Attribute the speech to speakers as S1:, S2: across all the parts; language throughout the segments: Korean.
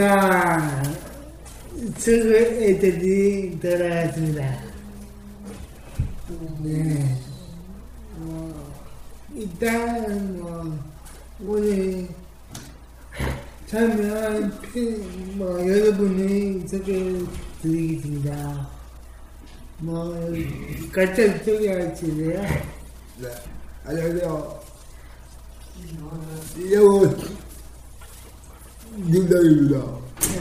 S1: 자, 저거 애들이 돌아왔습니다. 네. 어, 일단, 뭐, 오늘 참여한 팬, 뭐, 여러분이 소개해 드리겠습니다. 뭐, 소개할 주세요.
S2: 네, 안녕하세요. 이영 훈 김당입니다.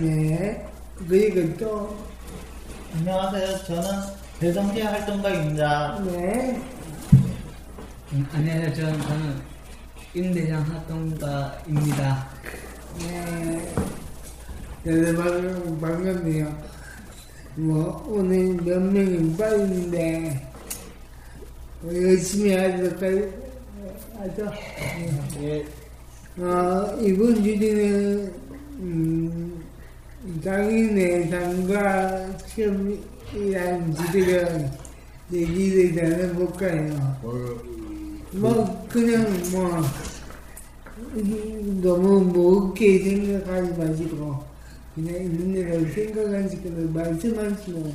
S1: 네. 그리고 또,
S3: 안녕하세요. 저는 대성시 활동가입니다.
S1: 네.
S4: 음, 안녕하세요. 저는, 저는 임대장 활동가입니다.
S1: 네. 네, 반, 반갑네요. 뭐, 오늘 몇 명이 빠졌는데, 뭐 열심히 하도록 할- 하죠.
S3: 예,
S1: 어, 이번 주제는, 음, 장인의 상과 시험이라는 주제를 얘기를 나눠볼까요? 뭐, 그냥 뭐, 너무 무겁게 생각하지 마시고, 그냥 있는 대로 생각하시고 말씀하시면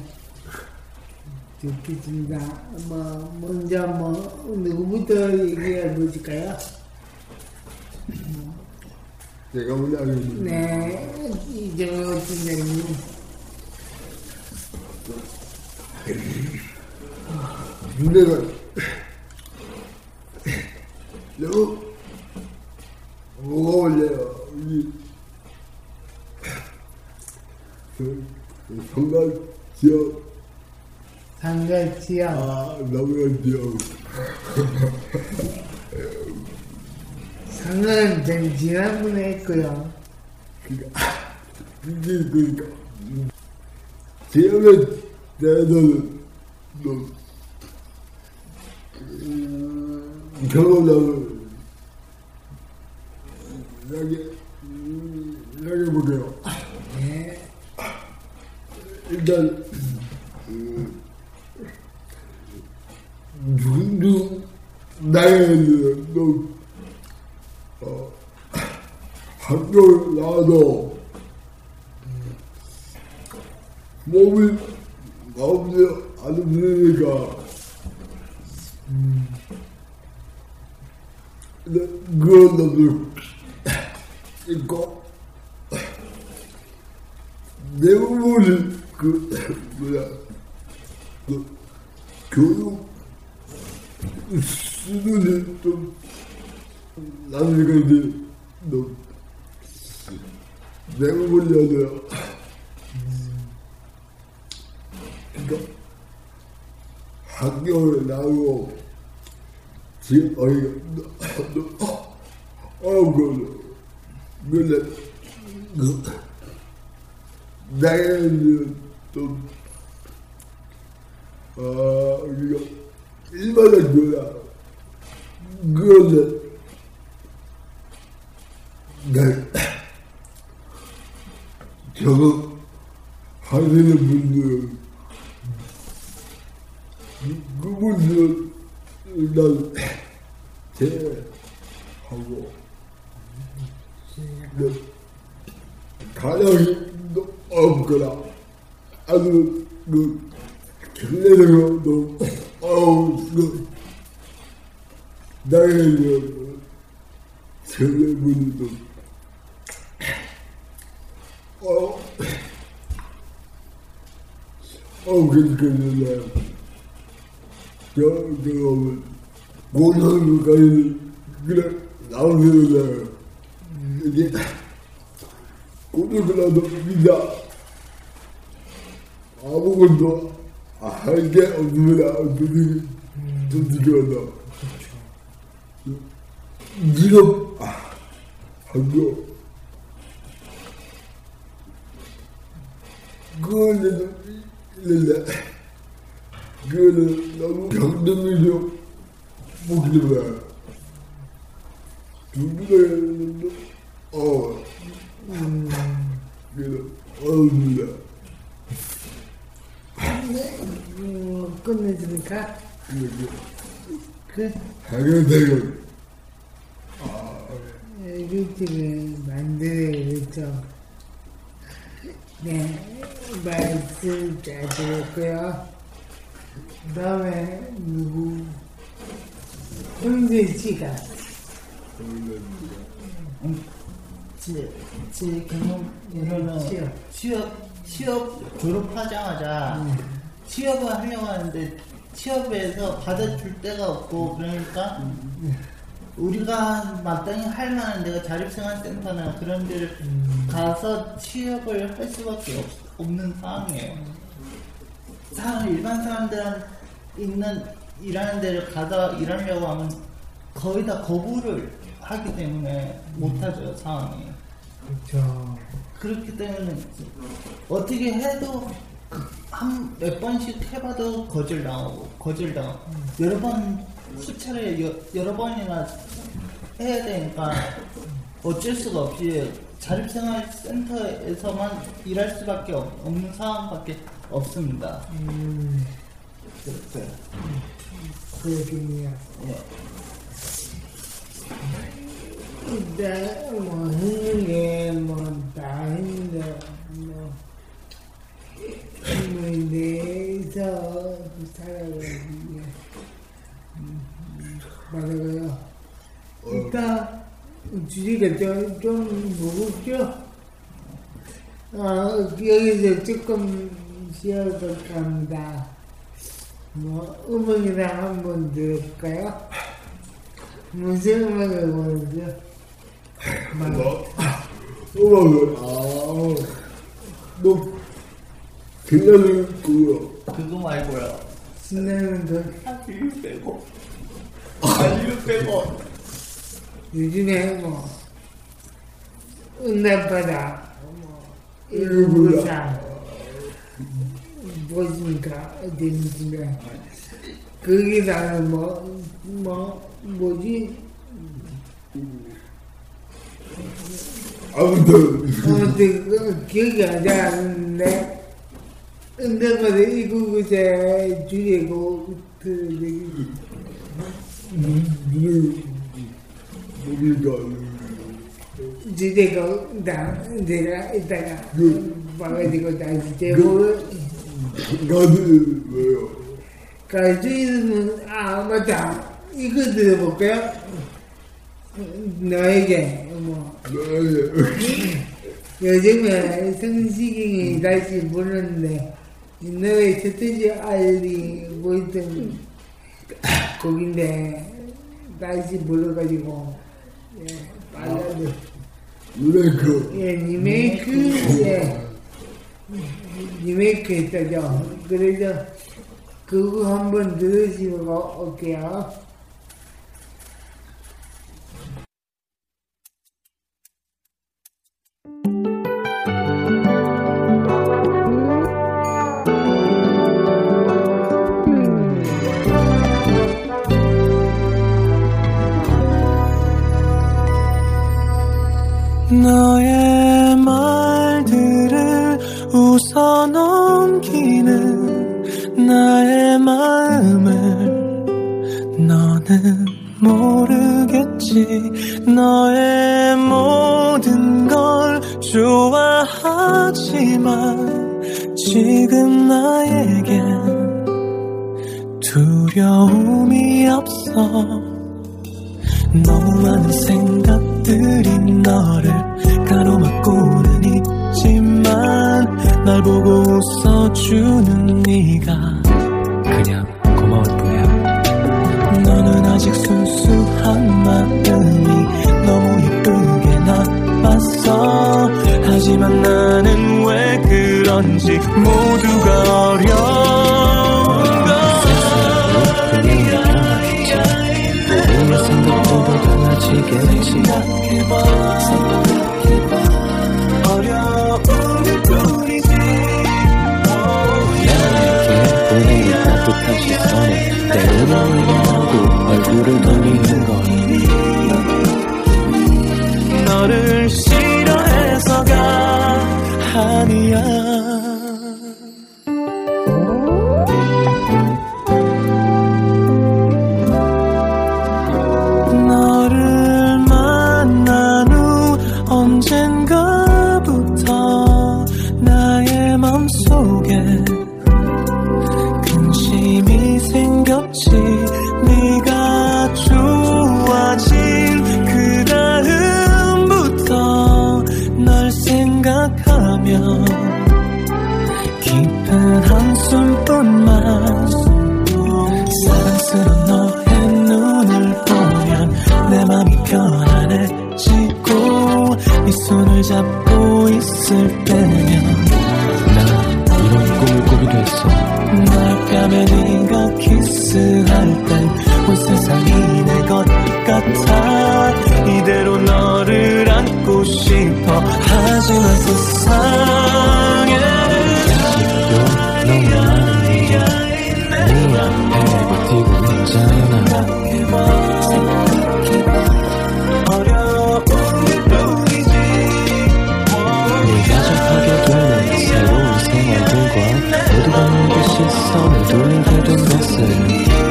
S1: 좋겠습니다. 뭐, 먼저 뭐, 누구부터 얘기해 보실까요?
S2: 제가 문학입니다.
S1: 네, 이정호 팀장님.
S2: 군대가 너무 무거울래요. 그, 그 성갈 지역. 아 너무 지역
S1: 상은 전 지난번에 했고요.
S2: 그러니까 그게 그러니까 지역에 대해서는 뭐 음, 이야기 볼게요.
S1: 네,
S2: 일단 음, 누구 나이에는 또 어, 학교를 나와도 몸이 마음대로 안 움직이니까. 근데 그런 놈도 있고 대부분이 그 뭐야 그 교육 수준이 좀 나니까 이제 너 대부분이어도요 그러니까 학교를 나오고 지금 어이가 어우 그 근데 그 나이는 좀 어, 이거 일반적 교야. 그런데 네. 저거 하시는 분들 그분들 일단 제하고 네, 가정이 없거나 아주 그 경례적으로 어우 그 나의 그 성례분도 어 어, 그러니까, 저, 저, 고등학교까지, 그래, 나오는 아, 그거는, 그거는 너무 병들이죠. 목이잖아. 준비가 어, 그래서, 어입니다.
S1: 음, 끝내주니까 그
S2: 당연히,
S1: 루틴을 만들어야겠죠. 네, 말씀 잘 들었고요. 그 다음에 누구? 형제 씨가
S3: 제, 제 경험으로는
S1: 취업.
S3: 취업, 취업 졸업하자마자 취업을 하려고 하는데 취업에서 받아줄 데가 없고 그러니까 우리가 마땅히 할 만한 데가 자립생활센터나 그런 데를 가서 취업을 할 수밖에 없, 없는 상황이에요. 사람 일반 사람들한 있는 일하는 데를 가다 일하려고 하면 거의 다 거부를 하기 때문에 못하죠 상황이.
S1: 그렇죠.
S3: 그렇기 때문에 어떻게 해도 한 몇 번씩 해봐도 거절 당하고 거절 당하고 여러 번 수차례 여, 여러 번이나 해야 되니까 어쩔 수가 없이 자립생활센터에서만 일할 수밖에 없, 없는 상황밖에 없습니다.
S1: 음,
S3: 그렇고요.
S1: 그렇군요.
S3: 예.
S1: 일단 뭐 했는 게뭐다 했는데 뭐 힘을 내서 살아가기 맞아요. 일단 주제가 좀, 좀 무겁죠? 어, 여기서 조금 쉬어볼까 합니다. 뭐 음악이나 한번 들을까요? 무슨 음악을 보는지요?
S2: 뭐, 음악을, 아, 뭐, 그냥 그,
S3: 그거 말고요.
S1: 신나는 거
S3: 한류 빼고 한류 빼고
S1: 요즘에 뭐 은날바다 뭐 일부상 보시니까? 재밌으면 거기다가 뭐, 뭐, 뭐지?
S2: 아무튼,
S1: 아무튼 그 기억이 안 나는데 은날바다 이구구제 줄이고 그 주제가 나 내가 이따가 봐가지고 다시 제목을
S2: 가드, 왜요?
S1: 가지는 아 맞다 이거 들어볼까요? 너에게 뭐
S2: 네,
S1: 요즘에 성시경이 다시 부르는데 너의 첫째 뭐 있던 곡인데 다시 불러가지고
S2: 리메이크,
S1: 예, 리메이크 예, 리메이크 했다죠. 그래서 그거 한번 들으시고 올게요
S5: 너의 말들을 웃어 넘기는 나의 마음을 너는 모르겠지. 너의 모든 걸 좋아하지만 지금 나에겐 두려움이 없어 너무 많은 생각들이 너를 가로막고는 있지만 날 보고 웃어주는 네가
S6: 그냥 고마울 뿐이야.
S5: 너는 아직 순수한 마음이 너무 예쁘게 나빴어 하지만 나는 왜 그런지 모두가 어려 깊은 한숨뿐만 사랑스러운 너의 눈을 보면 내 맘이 편안해지고 네 손을 잡고 있을 때면
S6: 나 이런 꿈을 꾸기도 했어.
S5: 날 뺨에 네가 키스할 땐 온 세상이 내 것 같아 이대로 너를 안고 싶어 하지만
S6: 내게 시선을 돌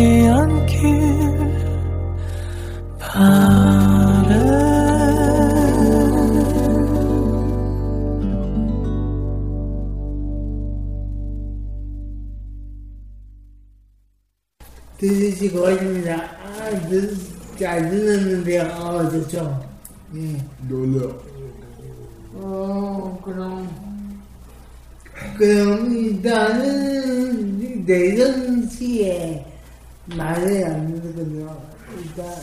S5: 변치 않길 바래
S1: 들으시고 있습니다. 아, 듣, 잘 들었는데요. 어, 좋죠. 예.
S2: 놀라.
S1: 어, 그럼. 그럼 일단은 내전 시에 말을 안 듣거든요. 일단,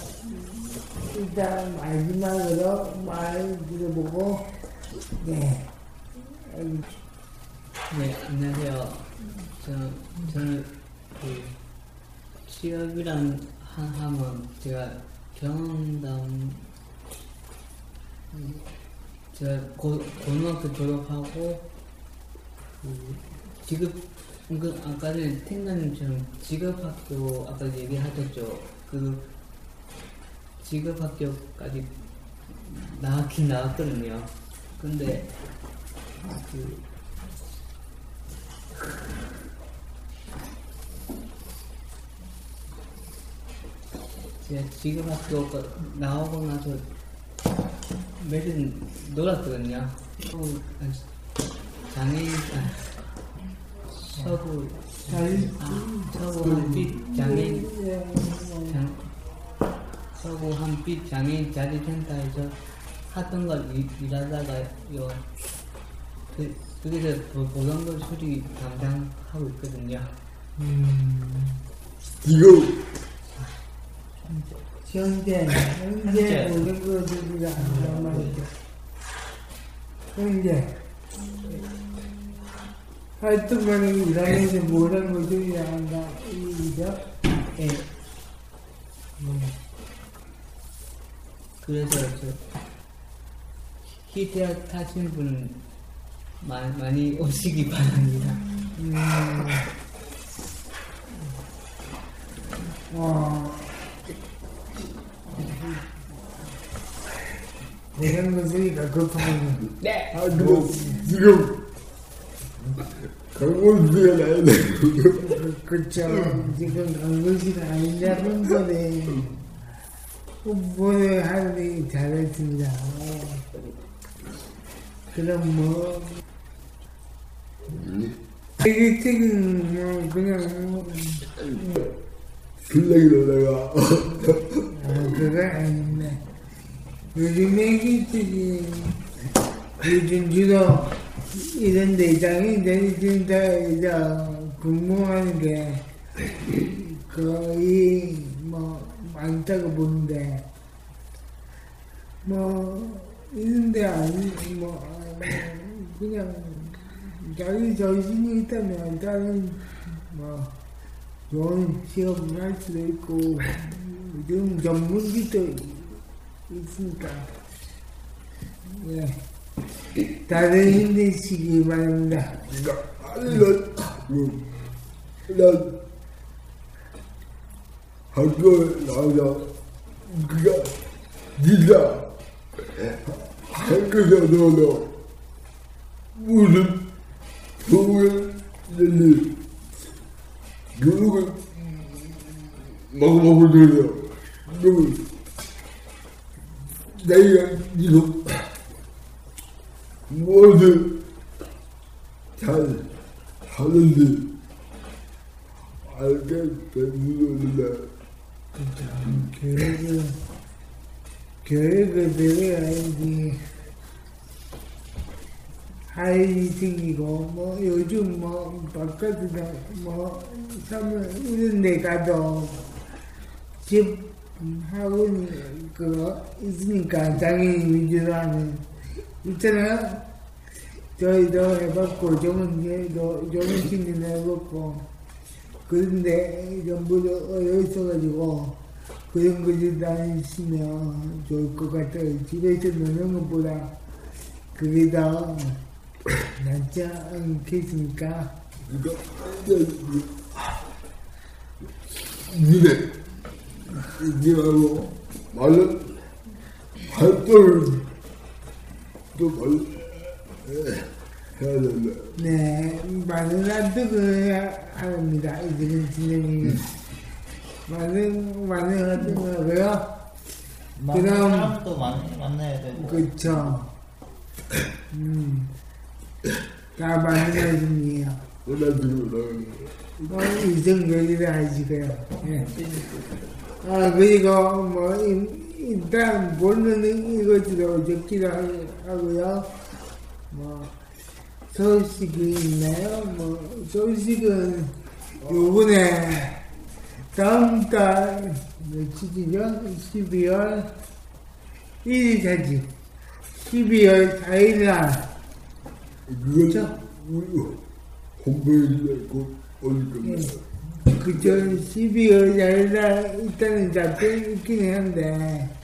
S1: 일단 마지막으로 말 들어보고, 네.
S4: 네, 안녕하세요. 저, 저는 그 취업이란 하, 하면 제가 경험담 음, 제가 고, 고등학교 졸업하고 그 직업 그 아까 전에 텐가님처럼 직업학교 아까 얘기하셨죠. 그 직업학교까지 나왔긴 나왔거든요. 근데 그 제가 지금 학교 거- 나오고 나서 매일 놀았거든요. 장애인, 아, 아, 서구 한빛 장애인, 장, 서구 한빛 장애인 자립센터에서 하던 걸 일- 일하다가요. 그, 보- 보건물 수리 담당하고 있거든요.
S2: 이거
S1: 현재, 현재 오는 것들이라 한 말이죠. 현재. 하여튼 간에 일하면서 뭐라는 것들이라 한다. 이죠?
S4: 예. 그래서 저 히트약 타신 분 마, 많이 오시기 바랍니다.
S1: 음, 어, 내가 쓰니까 그렇다면
S4: 네.
S2: 아, 근데 지금 강원수가 나야 돼.
S1: 그쵸. 지금 강도시가 아니냐 혼선에 홍보를 하니 잘했습니다. 그럼 뭐. 태극tex은 뭐 그냥 뭐,
S2: 블랙으로 내가.
S1: 아, 그거 아닌데 요즘 애기들이 요즘 주로 이런 내장이 진짜 이제 궁금한 게 거의 뭐 많다고 보는데 뭐 이런데 아니 뭐 그냥 자기 정신이 있다면 다른 뭐 좋은 취업을 할 수도 있고 요즘 전문기도 있으니까. 예 다들 힘내시기 바랍니다.
S2: 난, 난 학교에 나와서 그가 네가 학교에서 너너 무슨 낼리 교육을 먹어보고 들려 너 내가 지금 뭐든 잘 하는지 알게 되는데
S1: 교육을 교육을 들어야지 아이 생기고 뭐 요즘 뭐 바깥에 뭐 이런 데 가도 집 학원 그거 있으니까 장애인 위주로 하는. 있잖아요. 저희도 해봤고 정은이도 정은씨도 해봤고 그런데 전부 다 어려 있어가지고 그런 거좀 다니시면 좋을 것 같아요. 집에서 노는 것보다 그게 더 낫지 않겠습니까?
S2: 니네 니하고 많은 활동을 또 말, 해야 된다.
S1: 네, 많은 활동을 합니다. 이들은 진행이 많은 많은 하고요.
S3: 많은
S1: 그다음-
S3: 사람도 많이 만나야 되고
S1: 그렇죠. 음, 다 많은 말씀이에요.
S2: 원하지고
S1: 뭐 이성적이라 하시고요. 예. 아 그리고 뭐 일- 일단 모르는 이것으로 적기도 하- 하고요. 뭐 소식이 있나요? 뭐 소식은 요번에 다음 달 며칠이죠? 12월 1일까지 12월 4일 날
S2: 그건 우리 홈페이지에 곧 올릴 겁니다.
S1: 그저 12월 4일날 일단은 잡혀 있긴 한데 음,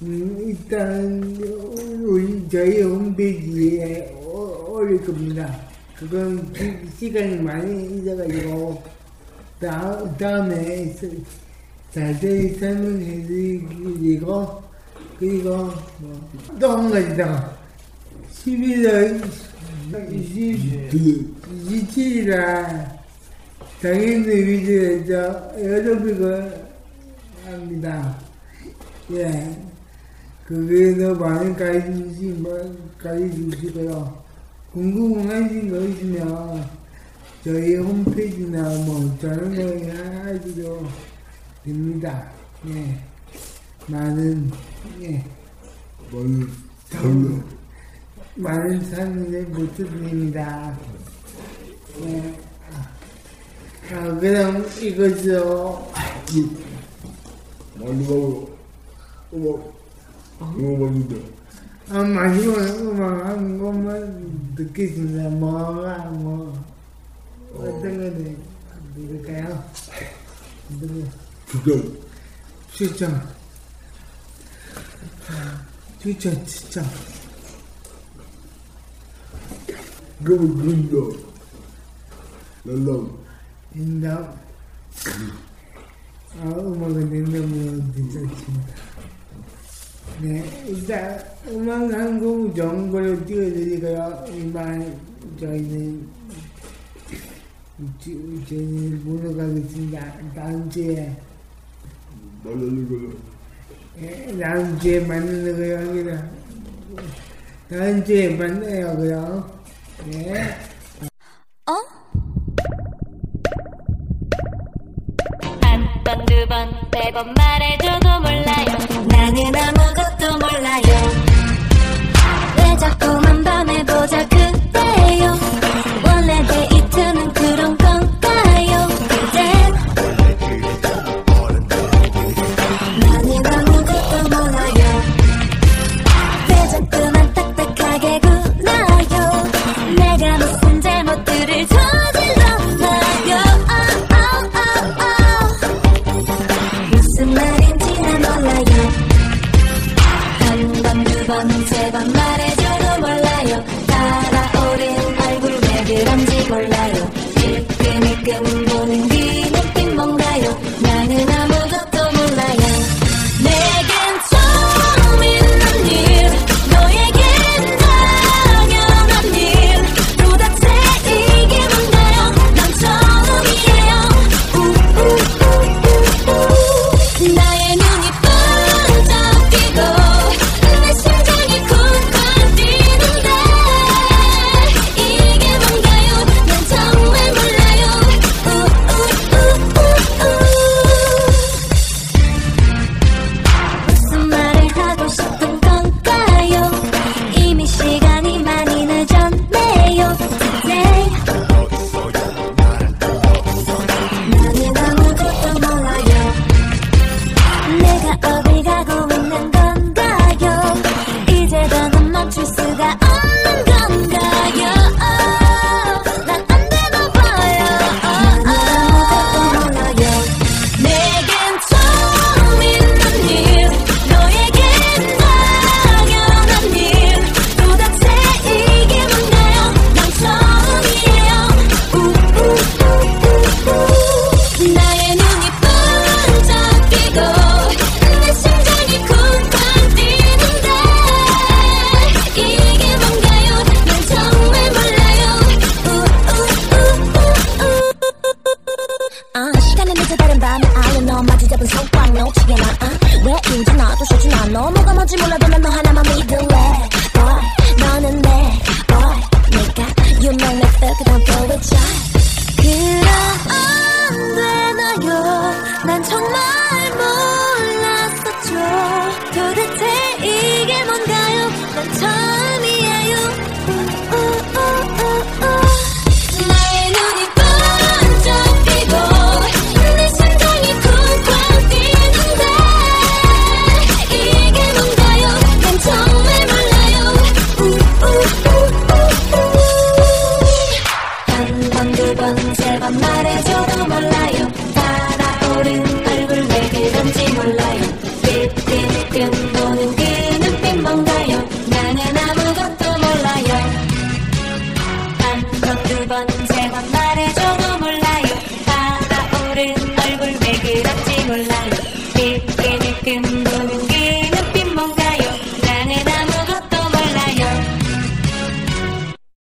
S1: 일단은 우리 저희 홈페이지에 오- 올릴 겁니다. 그건 기- 시간이 많이 있어가지고 다, 다음에 스- 자세히 설명해 드리고 그리고 뭐, 또한 가지 더 11월 20,
S2: 그
S1: 27일날 장애인들 위주에서 에어로빅을 합니다. 예. 그게도 많은 관심, 가져주시고요. 궁금하신 거 있으면 저희 홈페이지나 뭐 다른 거에 하셔도 됩니다. 예. 많은, 예.
S2: 많은 장르
S1: 많은 참여 부탁드립니다. 네. 아, 그럼 이것으로
S2: 마지막으 먹어봤는데.
S1: 아, 마지막에 말한 것만 느끼신다. 뭐가, 뭐. 어떤 거를 누를까요? 누구?
S2: 부정.
S1: 추천. 추천, 추천.
S2: 그럼 눈도. 랄람.
S1: 인답. 아, 음악은 인답으로 늦었습니다. 네, 일단 음악한곡 그 정보를 띄워드리고요. 이만 저희는 저희는 물러가겠습니다. 다음 주에
S2: 만나는 걸로.
S1: 예, 다음 주에 만나는 거요, 합니다. 다음 주에 만나요, 그요. 네.
S7: 어? 한 번, 두 번, 세 번 말해줘도 몰라요. 나는 아무